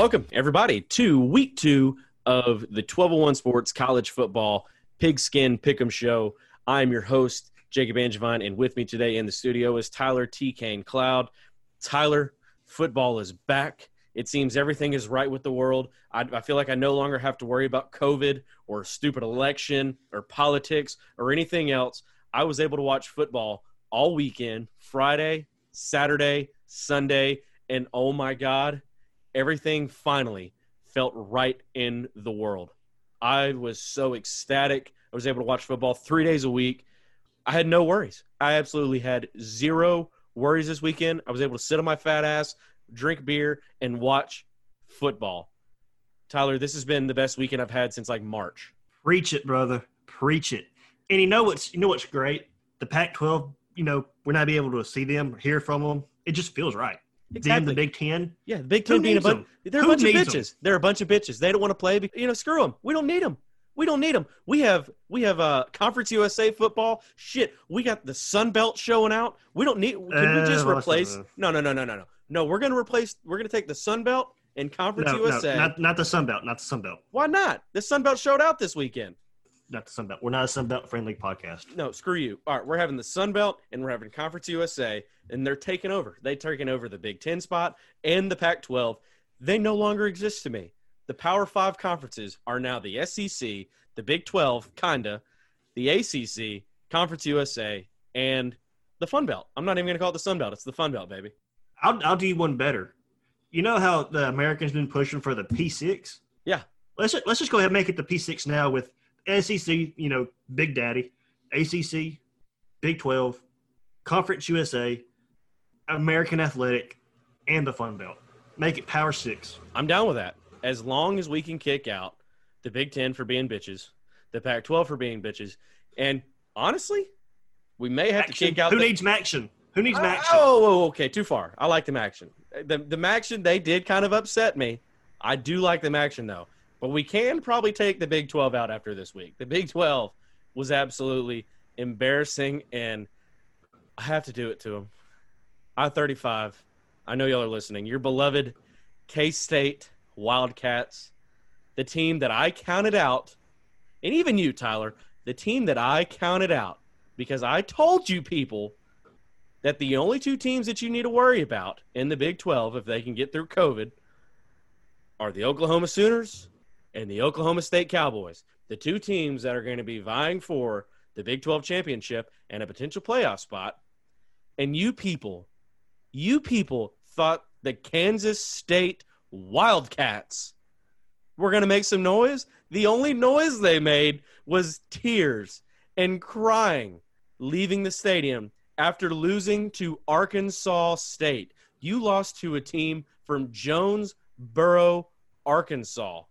Welcome, everybody, to week two of the 1201 Sports College Football Pigskin Pick'em Show. I'm your host, Jacob Angevine, and with me today in the studio is Tyler T. Kane Cloud. Tyler, football is back. It seems everything is right with the world. I, I, feel like I no longer have to worry about COVID or stupid election or politics or anything else. I was able to watch football all weekend Friday, Saturday, Sunday, and oh my God, everything finally felt right in the world. I was so ecstatic. I was able to watch football three days a week. I had no worries. I absolutely had zero worries this weekend. I was able to sit on my fat ass, drink beer, and watch football. Tyler, this has been the best weekend I've had since like March. Preach it, brother. Preach it. And you know what's you know what's great? The Pac-12. You know we're not be able to see them, or hear from them. It just feels right. Exactly. Them, the Big Ten. Yeah, the Big Ten being a bunch. They're a bunch of bitches. Them? They're a bunch of bitches. They don't want to play. You know, screw them. We don't need them. We don't need them. We have we have uh, Conference USA football. Shit, we got the Sun Belt showing out. We don't need. Can uh, we just replace? No, no, no, no, no, no. No, we're gonna replace. We're gonna take the Sun Belt and Conference no, USA. No, not not the Sun Belt. Not the Sun Belt. Why not? The Sun Belt showed out this weekend not the Sun Belt. We're not a Sun Belt friendly podcast. No, screw you. All right, we're having the Sun Belt and we're having Conference USA, and they're taking over. They taking over the Big Ten spot and the Pac-12. They no longer exist to me. The Power Five conferences are now the SEC, the Big 12, kinda, the ACC, Conference USA, and the Fun Belt. I'm not even going to call it the Sun Belt. It's the Fun Belt, baby. I'll, I'll do you one better. You know how the Americans been pushing for the P6? Yeah. Let's let's just go ahead and make it the P6 now with SEC, you know, Big Daddy, ACC, Big 12, Conference USA, American Athletic, and the Fun Belt. Make it Power Six. I'm down with that. As long as we can kick out the Big Ten for being bitches, the Pac 12 for being bitches, and honestly, we may have action. to kick out. Who the- needs action? Who needs oh, action? Oh, oh, oh, okay, too far. I like the action. The the action they did kind of upset me. I do like the action though. But we can probably take the Big 12 out after this week. The Big 12 was absolutely embarrassing, and I have to do it to them. I 35. I know y'all are listening. Your beloved K State Wildcats, the team that I counted out, and even you, Tyler, the team that I counted out because I told you people that the only two teams that you need to worry about in the Big 12 if they can get through COVID are the Oklahoma Sooners and the Oklahoma State Cowboys, the two teams that are going to be vying for the Big 12 championship and a potential playoff spot. And you people, you people thought the Kansas State Wildcats were going to make some noise. The only noise they made was tears and crying leaving the stadium after losing to Arkansas State. You lost to a team from Jonesboro, Arkansas.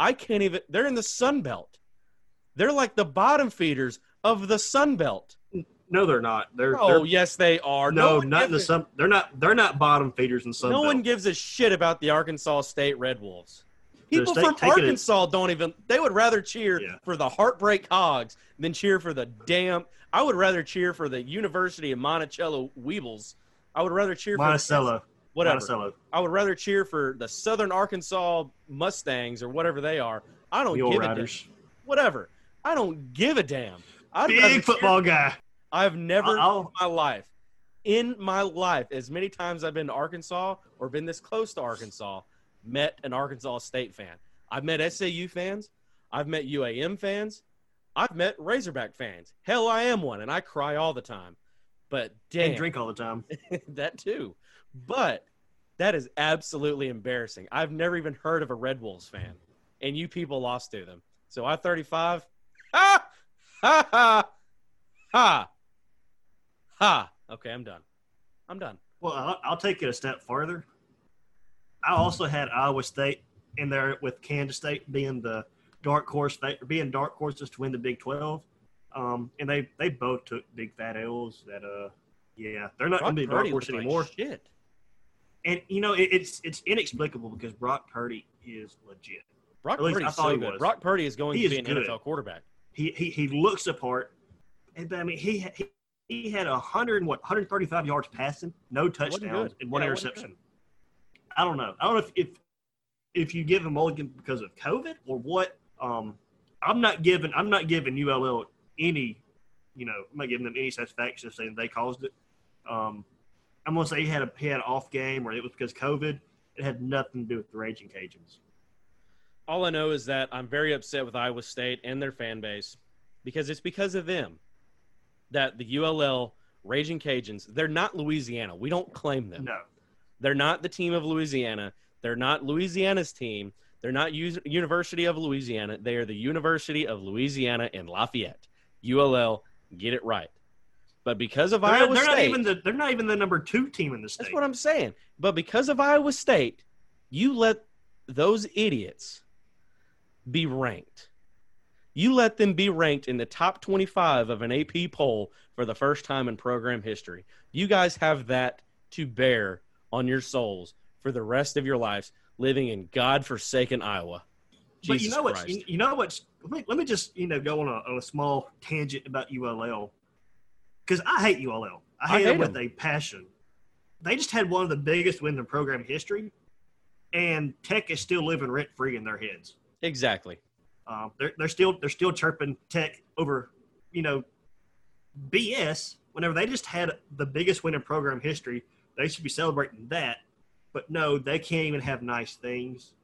I can't even. They're in the Sun Belt. They're like the bottom feeders of the Sun Belt. No, they're not. They're oh they're, yes, they are. No, no not in the Sun. They're not. They're not bottom feeders in Sun. No Belt. one gives a shit about the Arkansas State Red Wolves. People from Arkansas don't even. They would rather cheer yeah. for the Heartbreak Hogs than cheer for the damn. I would rather cheer for the University of Monticello Weebles. I would rather cheer for Monticello. for whatever. Monticello. I would rather cheer for the Southern Arkansas Mustangs or whatever they are. I don't give Riders. a damn. Whatever. I don't give a damn. I'd Big football guy. I've never I'll, in my life, in my life, as many times I've been to Arkansas or been this close to Arkansas, met an Arkansas State fan. I've met SAU fans. I've met UAM fans. I've met Razorback fans. Hell, I am one, and I cry all the time. But damn, and drink all the time. that too. But that is absolutely embarrassing. I've never even heard of a Red Wolves fan, and you people lost to them. So I 35. Ha ha ha ha ha. Okay, I'm done. I'm done. Well, I'll, I'll take it a step further. I also had Iowa State in there with Kansas State being the dark horse, being dark horses to win the Big Twelve. Um, and they they both took big fat L's. That uh, yeah, they're not going to be dark horse anymore. Like shit. And you know, it, it's it's inexplicable because Brock Purdy is legit. Brock Purdy is so good. Brock Purdy is going he to be an good. NFL quarterback. He, he he looks apart. And I mean, he he, he had a hundred what 135 yards passing, no touchdowns, and one yeah, interception. I don't know. I don't know if, if if you give him mulligan because of COVID or what. Um, I'm not giving I'm not giving ULL any, you know, I'm not giving them any satisfaction of saying they caused it. Um, I'm gonna say he had a he had an off game or it was because COVID. It had nothing to do with the Raging Cajuns. All I know is that I'm very upset with Iowa State and their fan base because it's because of them that the ULL Raging Cajuns, they're not Louisiana. We don't claim them. No, They're not the team of Louisiana. They're not Louisiana's team. They're not U- University of Louisiana. They are the University of Louisiana in Lafayette. ULL, get it right. But because of they're, Iowa they're State, not even the they're not even the number two team in the state. that's what I'm saying. But because of Iowa State, you let those idiots be ranked. You let them be ranked in the top 25 of an AP poll for the first time in program history. You guys have that to bear on your souls for the rest of your lives living in God-forsaken Iowa. But you know what? You, you know what's? Let me, let me just you know go on a, on a small tangent about ULL because I hate ULL. I I hate, hate them with them. a passion. They just had one of the biggest wins in program history, and Tech is still living rent free in their heads. exactly. Um, they're they're still they're still chirping Tech over, you know, BS. Whenever they just had the biggest win in program history, they should be celebrating that. But no, they can't even have nice things.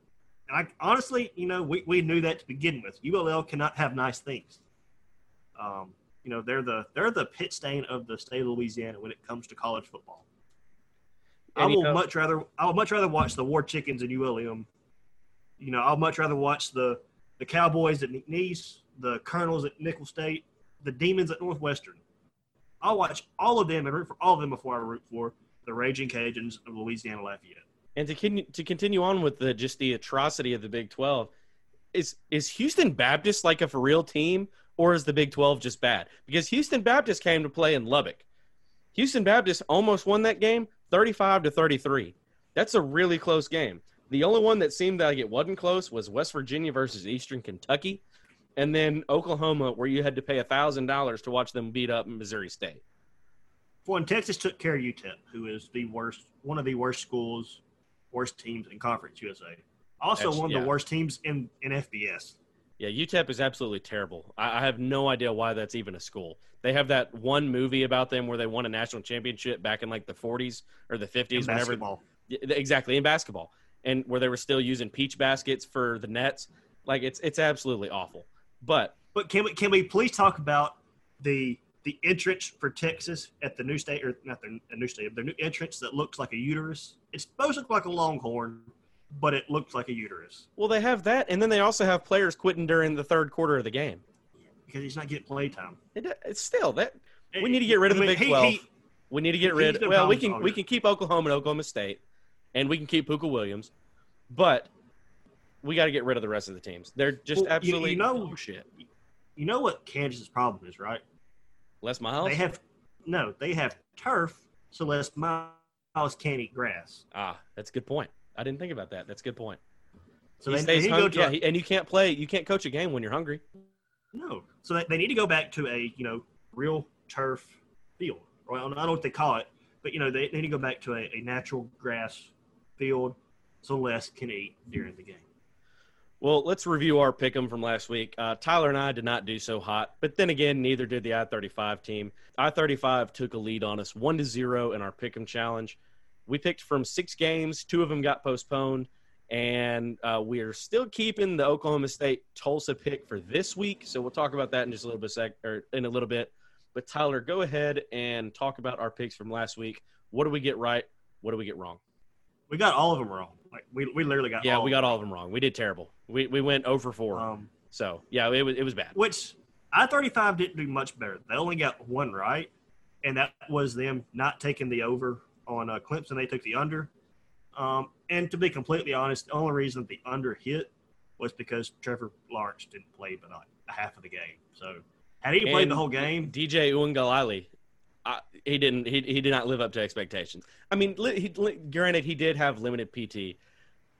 And I honestly, you know, we, we knew that to begin with. ULL cannot have nice things. Um, you know, they're the they're the pit stain of the state of Louisiana when it comes to college football. I And you will know- much rather I would much rather watch the War Chickens in ULM. You know, I'll much rather watch the the Cowboys at McNeese, the Colonels at Nicholls State, the Demons at Northwestern. I'll watch all of them and root for all of them before I root for the Raging Cajuns of Louisiana Lafayette. And to con- to continue on with the just the atrocity of the Big Twelve, is is Houston Baptist like a for real team, or is the Big Twelve just bad? Because Houston Baptist came to play in Lubbock. Houston Baptist almost won that game, thirty-five to thirty-three. That's a really close game. The only one that seemed like it wasn't close was West Virginia versus Eastern Kentucky, and then Oklahoma, where you had to pay thousand dollars to watch them beat up Missouri State. When Texas took care of UTEP, who is the worst, one of the worst schools, worst teams in Conference USA. Also, That's- one of yeah. the worst teams in, in FBS. Yeah, UTEP is absolutely terrible. I, I have no idea why that's even a school. They have that one movie about them where they won a national championship back in like the 40s or the 50s, In whenever basketball. Exactly in basketball, and where they were still using peach baskets for the nets. Like it's it's absolutely awful. But But can we can we please talk about the the entrance for Texas at the new state or not the, new state, the new entrance that looks like a uterus? It's supposed to look like a longhorn, but it looks like a uterus well, they have that, and then they also have players quitting during the third quarter of the game. because he's not getting play time. It, it's still that we need to get rid of I the Big he- 12. he- we need to get rid. Well, we can we can keep Oklahoma and Oklahoma State, and we can keep Pooka Williams, but we got to get rid of the rest of the teams. They're just Well, you- you absolutely know- shit. you know what Kansas's problem is, right? Les Miles. They have no, they have turf, so Les Miles can't eat grass. ah, that's a good point. I didn't think about that. That's a good point. So he they, stays they need to go hungry. to Yeah, he- and you can't play. You can't coach a game when you're hungry. No. So they, they need to go back to a, you know, real turf field. Well, I don't know what they call it, but, you know, they, they need to go back to a, a natural grass field so Les can eat during the game. Well, let's review our pick'em from last week. Uh, Tyler and I did not do so hot, but then again, neither did the I-35 team. I-35 took a lead on us, one to zero in our pick'em challenge. We picked from six games, two of them got postponed, and uh, we are still keeping the Oklahoma State Tulsa pick for this week. So we'll talk about that in just a little bit sec- or in a little bit. But Tyler, go ahead and talk about our picks from last week. What do we get right? What do we get wrong? We got all of them wrong. Like, we, we literally got Yeah, all we of got all of them wrong. We did terrible. We we went over four. Um, So yeah, it was it was bad. which I 35 didn't do much better. They only got one right, and that was them not taking the over on uh, Clemson. They took the under. Um, and to be completely honest, the only reason the under hit was because Trevor Lawrence didn't play but not half of the game. So had he played And the whole game, DJ Uiagalelei, he didn't he, he did not live up to expectations. I mean, he, granted he did have limited PT,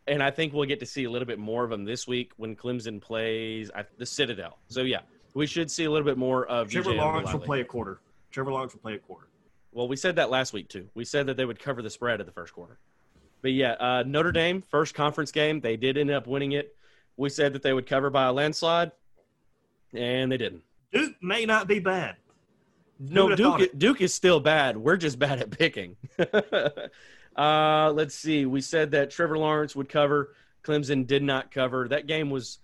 and I think we'll get to see a little bit more of him this week when Clemson plays at the Citadel. So yeah, we should see a little bit more of Trevor DJ Lawrence will play a quarter. Trevor Lawrence will play a quarter. Well, we said that last week too. We said that they would cover the spread of the first quarter. But yeah, uh, Notre Dame first conference game, they did end up winning it. We said that they would cover by a landslide, and they didn't. Duke may not be bad. No, Duke. it? Duke is still bad. We're just bad at picking. uh, let's see. We said that Trevor Lawrence would cover. Clemson did not cover. That game was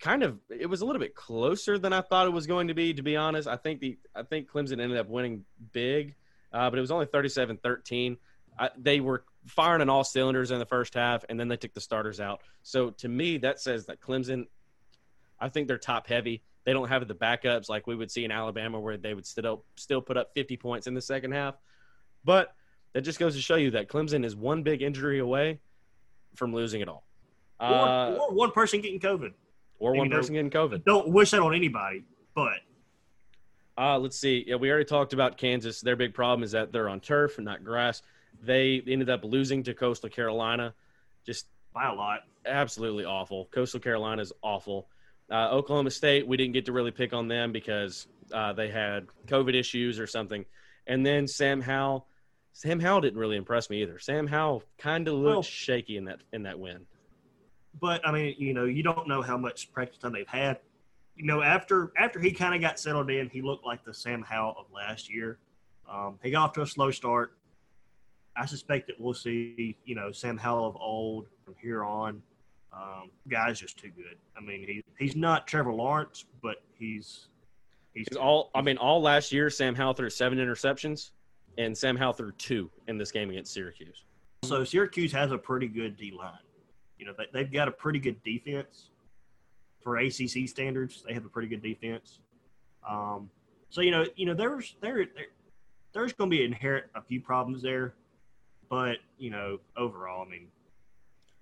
kind of. It was a little bit closer than I thought it was going to be. To be honest, I think the. I think Clemson ended up winning big, uh, but it was only 37-13. I, they were firing on all cylinders in the first half, and then they took the starters out. So to me, that says that Clemson. I think they're top heavy. They don't have the backups like we would see in Alabama, where they would still still put up 50 points in the second half. But that just goes to show you that Clemson is one big injury away from losing it all, Or, uh, or one person getting COVID. or one you know- person getting COVID. Don't wish that on anybody, but Uh, let's see. Yeah, we already talked about Kansas. Their big problem is that they're on turf and not grass. They ended up losing to Coastal Carolina. Just by a lot. absolutely awful. Coastal Carolina is awful. Uh, Oklahoma State, we didn't get to really pick on them because uh, they had COVID issues or something. And then Sam Howell, Sam Howell didn't really impress me either. Sam Howell kind of looked Well- shaky in that in that win. But I mean, you know, you don't know how much practice time they've had. You know, after after he kind of got settled in, he looked like the Sam Howell of last year. Um, he got off to a slow start. I suspect that we'll see, you know, Sam Howell of old from here on. Um, guy's just too good. I mean, he he's not Trevor Lawrence, but he's he's Because all I mean, all last year, Sam Howell threw seven interceptions, and Sam Howell threw two in this game against Syracuse. So Syracuse has a pretty good D line. You know, they, they've got a pretty good defense for ACC standards. They have a pretty good defense. Um, so you know, you know, there's there, there there's going to be inherent a few problems there, but you know, overall, I mean,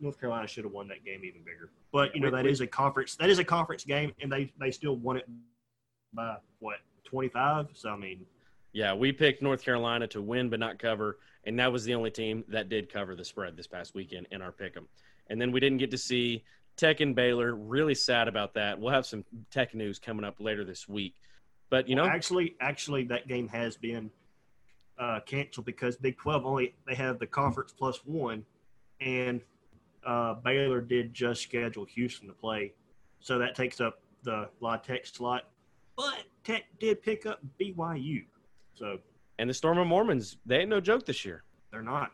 North Carolina should have won that game even bigger. But you know, that is a conference that is a conference game, and they they still won it by what twenty five. So I mean, Yeah, we picked North Carolina to win but not cover, and that was the only team that did cover the spread this past weekend in our pick 'em. And then we didn't get to see Tech and Baylor. Really sad about that. We'll have some Tech news coming up later this week. But you know, Well, actually, actually, that game has been uh, canceled because Big Twelve only they have the conference plus one, and uh, Baylor did just schedule Houston to play, so that takes up the La Tech slot. But Tech did pick up BYU, so and the Stormin' Mormons, they ain't no joke this year. they're not.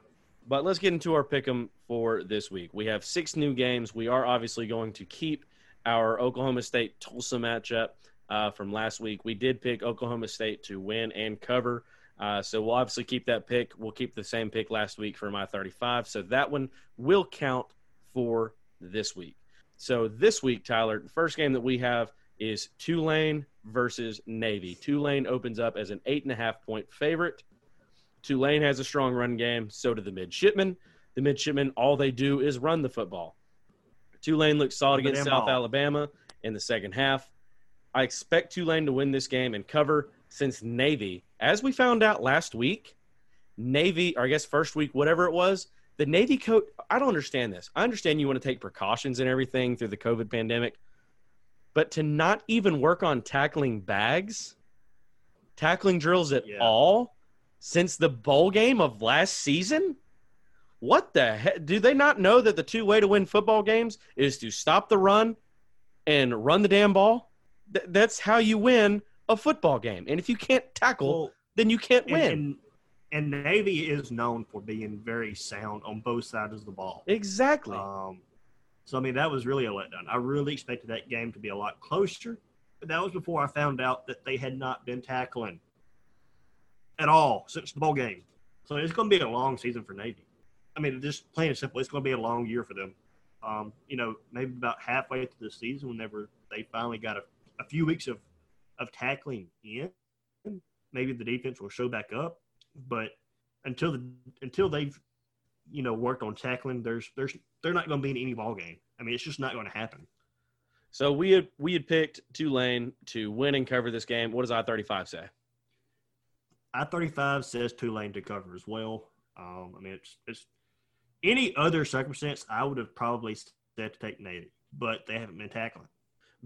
But let's get into our pick 'em for this week. We have six new games. We are obviously going to keep our Oklahoma State Tulsa matchup uh, from last week. We did pick Oklahoma State to win and cover. Uh, so we'll obviously keep that pick. We'll keep the same pick last week for my 35. So that one will count for this week. So this week, Tyler, the first game that we have is Tulane versus Navy. Tulane opens up as an eight and a half point favorite. Tulane has a strong run game. So do the midshipmen. The midshipmen, all they do is run the football. Tulane looks solid against South. Alabama in the second half. I expect Tulane to win this game and cover since Navy, as we found out last week, Navy, or I guess first week, whatever it was, the Navy coat, I don't understand this. I understand you want to take precautions and everything through the COVID pandemic, but to not even work on tackling bags, tackling drills at Yeah. all since the bowl game of last season? What the heck? Do they not know that the two way to win football games is to stop the run and run the damn ball? Th- that's how you win a football game. And if you can't tackle, Well, then you can't win. and and Navy is known for being very sound on both sides of the ball. exactly. Um, so I mean, that was really a letdown. I really expected that game to be a lot closer, but that was before I found out that they had not been tackling at all since the bowl game. So it's going to be a long season for Navy. I mean, just plain and simple, it's going to be a long year for them. Um, you know, maybe about halfway through the season, whenever they finally got a, a few weeks of of tackling in, maybe the defense will show back up. But until the until they've you know worked on tackling, there's there's they're not going to be in any ball game. I mean, it's just not going to happen. so we had we had picked Tulane to win and cover this game. What does I thirty five say? I thirty five says Tulane to cover as well. Um, I mean, it's it's any other circumstance, I would have probably said to take Navy, but they haven't been tackling.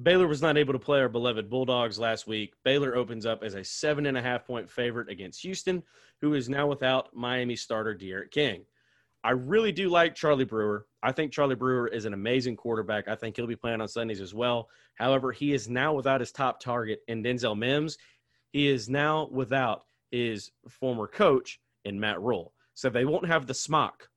Baylor was not able to play our beloved Bulldogs last week. Baylor opens up as a seven and a half point favorite against Houston, who is now without Miami starter D'Eriq King. I really do like Charlie Brewer. I think Charlie Brewer is an amazing quarterback. I think he'll be playing on Sundays as well. However, he is now without his top target in Denzel Mims. He is now without his former coach in Matt Rhule. So they won't have the smock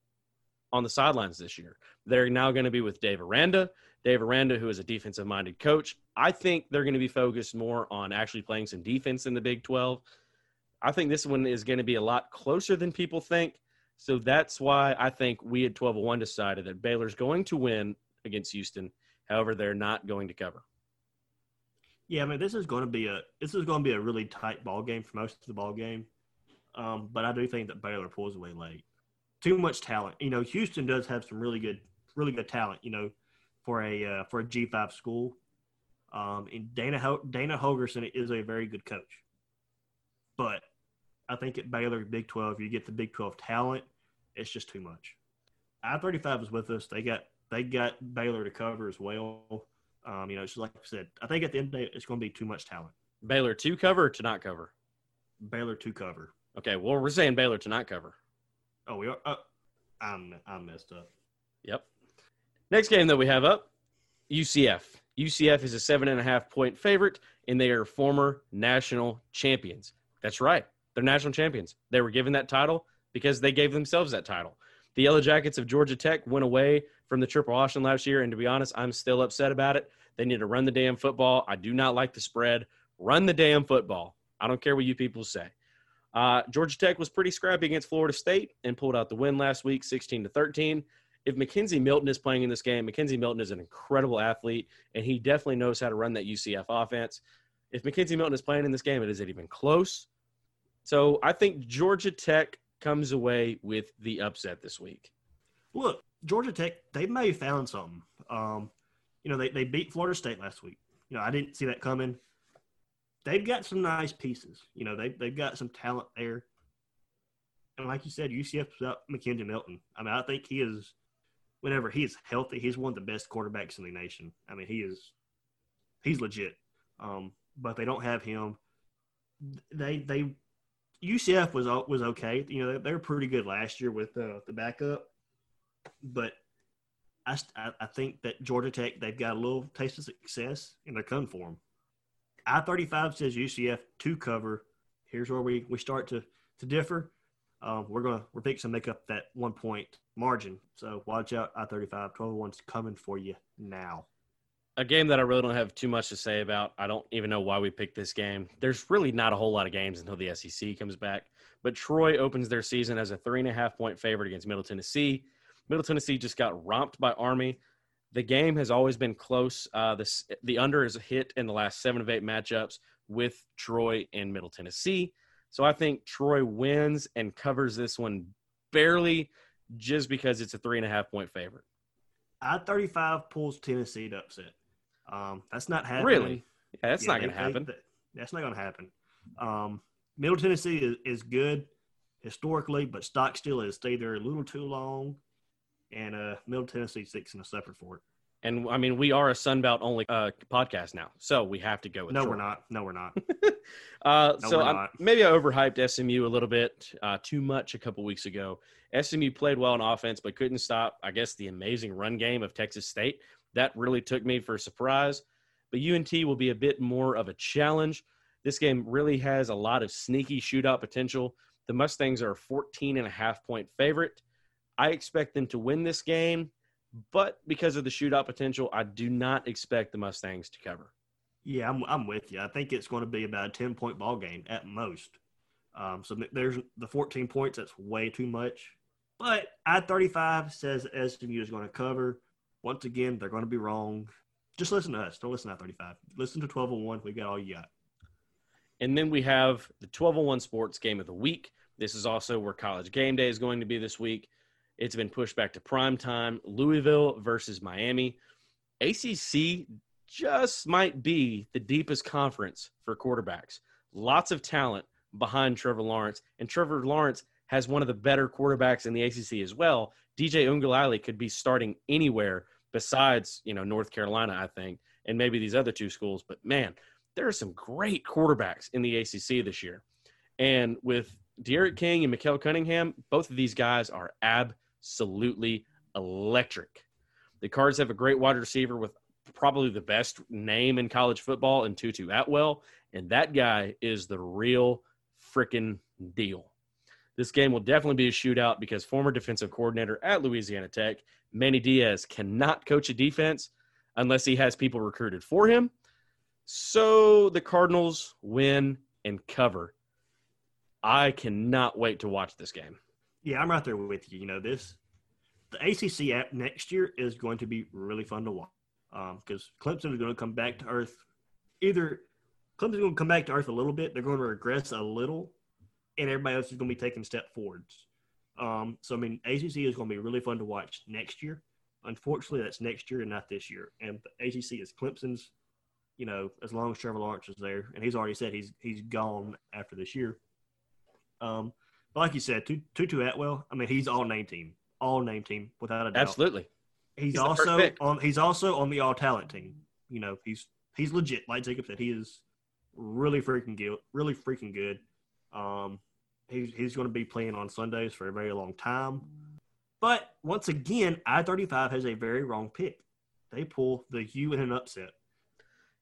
on the sidelines this year. They're now going to be with Dave Aranda. Dave Aranda, who is a defensive minded coach. I think they're going to be focused more on actually playing some defense in the Big 12. I think this one is going to be a lot closer than people think. So that's why I think we at 12 1 decided that Baylor's going to win against Houston. However, they're not going to cover. Yeah, I mean this is going to be a this is going to be a really tight ball game for most of the ball game. Um, but I do think that Baylor pulls away late. Too much talent. You know, Houston does have some really good really good talent. You know, for a uh, for a G five school. Um, and Dana Ho- Dana Holgorsen is a very good coach, but I think at Baylor Big Twelve you get the Big Twelve talent. It's just too much. I thirty five is with us. They got they got Baylor to cover as well. Um, you know, it's like I said. I think at the end of the day, it's going to be too much talent. Baylor to cover or to not cover? Baylor to cover. Okay, well we're saying Baylor to not cover. Oh, we are. Uh, I'm I'm messed up. Yep. Next game that we have up, UCF. UCF is a seven and a half point favorite, and they are former national champions. That's right. They're national champions. They were given that title because they gave themselves that title. The Yellow Jackets of Georgia Tech went away from the Triple Option last year, and to be honest, I'm still upset about it. They need to run the damn football. I do not like the spread. Run the damn football. I don't care what you people say. Uh, Georgia Tech was pretty scrappy against Florida State and pulled out the win last week, 16 to 13. If McKenzie Milton is playing in this game, McKenzie Milton is an incredible athlete, and he definitely knows how to run that UCF offense. If McKenzie Milton is playing in this game, it isn't even close. So I think Georgia Tech comes away with the upset this week. Look, Georgia Tech, they may have found something. Um, you know, they, they beat Florida State last week. You know, I didn't see that coming. They've got some nice pieces. You know, they, they've got some talent there. And like you said, UCF's up McKenzie Milton. I mean, I think he is, whenever he is healthy, he's one of the best quarterbacks in the nation. I mean, he is, he's legit. Um, but they don't have him. They, they, UCF was was okay. You know, they were pretty good last year with uh, the backup, but I, I think that Georgia Tech they've got a little taste of success and they're coming for them. I thirty five says UCF to cover. Here's where we, we start to to differ. Um, we're gonna we're fixing to make up that one point margin. So watch out. I 35 12 one's coming for you now a game that I really don't have too much to say about. I don't even know why we picked this game. There's really not a whole lot of games until the SEC comes back. But Troy opens their season as a three and a half point favorite against Middle Tennessee. Middle Tennessee just got romped by Army. The game has always been close. Uh, the, the under is a hit in the last seven of eight matchups with Troy and Middle Tennessee. So I think Troy wins and covers this one barely just because it's a three and a half point favorite. I 35 pulls Tennessee to upset. Um, that's not happening. Really? Yeah, that's yeah, not going to happen. That's not going to happen. Um, Middle Tennessee is, is good historically, but Stockstill has stayed there a little too long, and uh, Middle Tennessee six and a suffered for it. And I mean, we are a Sunbelt only uh, podcast now, so we have to go with. No, Troy. we're not. No, we're not. uh, no, so not. maybe I overhyped SMU a little bit uh, too much a couple weeks ago. SMU played well on offense, but couldn't stop. I guess the amazing run game of Texas State that really took me for a surprise. But UNT will be a bit more of a challenge. This game really has a lot of sneaky shootout potential. The Mustangs are a 14 and a half point favorite. I expect them to win this game, but because of the shootout potential, I do not expect the Mustangs to cover. Yeah, I'm, I'm with you. I think it's going to be about a 10 point ball game at most. Um, so there's the 14 points. That's way too much. But I 35 says SMU is going to cover. Once again, they're going to be wrong. Just listen to us. Don't listen to 35. Listen to 1201. We got all you got. And then we have the 1201 Sports Game of the Week. This is also where College Game Day is going to be this week. It's been pushed back to prime time. Louisville versus Miami. ACC just might be the deepest conference for quarterbacks. Lots of talent behind Trevor Lawrence, and Trevor Lawrence has one of the better quarterbacks in the ACC as well. DJ Uiagalelei could be starting anywhere besides, you know, North Carolina, I think, and maybe these other two schools. But man, there are some great quarterbacks in the ACC this year. And with D'Eriq King and Malik Cunningham, both of these guys are absolutely electric. The Cards have a great wide receiver with probably the best name in college football in Tutu Atwell, and that guy is the real freaking deal. This game will definitely be a shootout because former defensive coordinator at Louisiana Tech, Manny Diaz, cannot coach a defense unless he has people recruited for him. So the Cardinals win and cover. I cannot wait to watch this game. Yeah, I'm right there with you. You know, this the ACC app next year is going to be really fun to watch because um, Clemson is going to come back to earth. Either Clemson is going to come back to earth a little bit, they're going to regress a little, and everybody else is going to be taking step forwards. Um, so I mean, ACC is going to be really fun to watch next year. Unfortunately, that's next year and not this year. And the ACC is Clemson's. You know, as long as Trevor Lawrence is there, and he's already said he's he's gone after this year. Um, but like you said, Tutu Atwell. I mean, he's all name team, all name team without a doubt. Absolutely. He's, he's also on. He's also on the all talent team. You know, he's he's legit. Like Jacob said, he is really freaking good. Really freaking good. Um, he's he's going to be playing on Sundays for a very long time. But once again, I thirty five has a very wrong pick. They pull the U in an upset.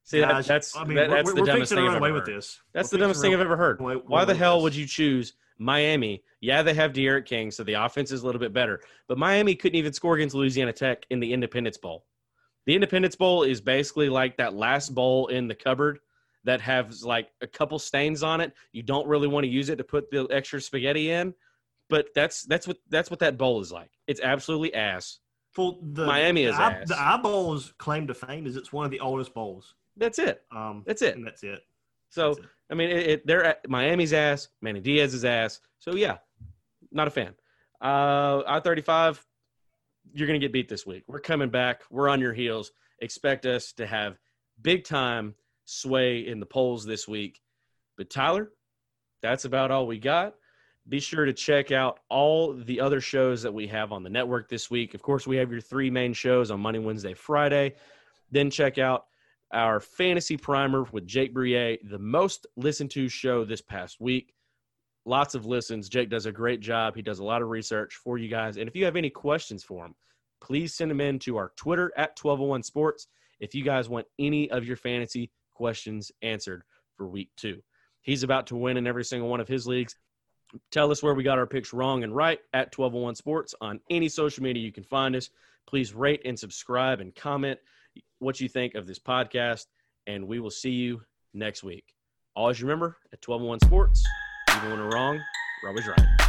See, Guys, that's I mean, that, that's the we're dumbest thing I've ever heard. This. That's we're the dumbest thing I've ever heard. Why the hell would you choose Miami? Yeah, they have D'Eriq King, so the offense is a little bit better. But Miami couldn't even score against Louisiana Tech in the Independence Bowl. The Independence Bowl is basically like that last bowl in the cupboard that has like a couple stains on it. You don't really want to use it to put the extra spaghetti in, but that's that's what that's what that bowl is like. It's absolutely ass. Well, the, Miami is the, ass. The eyeball's claim to fame is it's one of the oldest bowls. That's it. Um, that's it. And that's it. So that's it. I mean, it, it, they're at Miami's ass, Manny Diaz's ass. So yeah, not a fan. Uh, I thirty five. You're gonna get beat this week. We're coming back. We're on your heels. Expect us to have big time sway in the polls this week. But Tyler, that's about all we got. Be sure to check out all the other shows that we have on the network this week. Of course, we have your three main shows on Monday, Wednesday, Friday. Then check out our fantasy primer with Jake Brouillet, the most listened to show this past week. Lots of listens. Jake does a great job. He does a lot of research for you guys. And if you have any questions for him, please send them in to our Twitter at 1201 Sports if you guys want any of your fantasy questions answered for week two. He's about to win in every single one of his leagues. Tell us where we got our picks wrong and right at 1201 Sports on any social media you can find us. Please rate and subscribe and comment what you think of this podcast, and we will see you next week. Always remember at 1201 Sports, even when we're wrong, we're always right.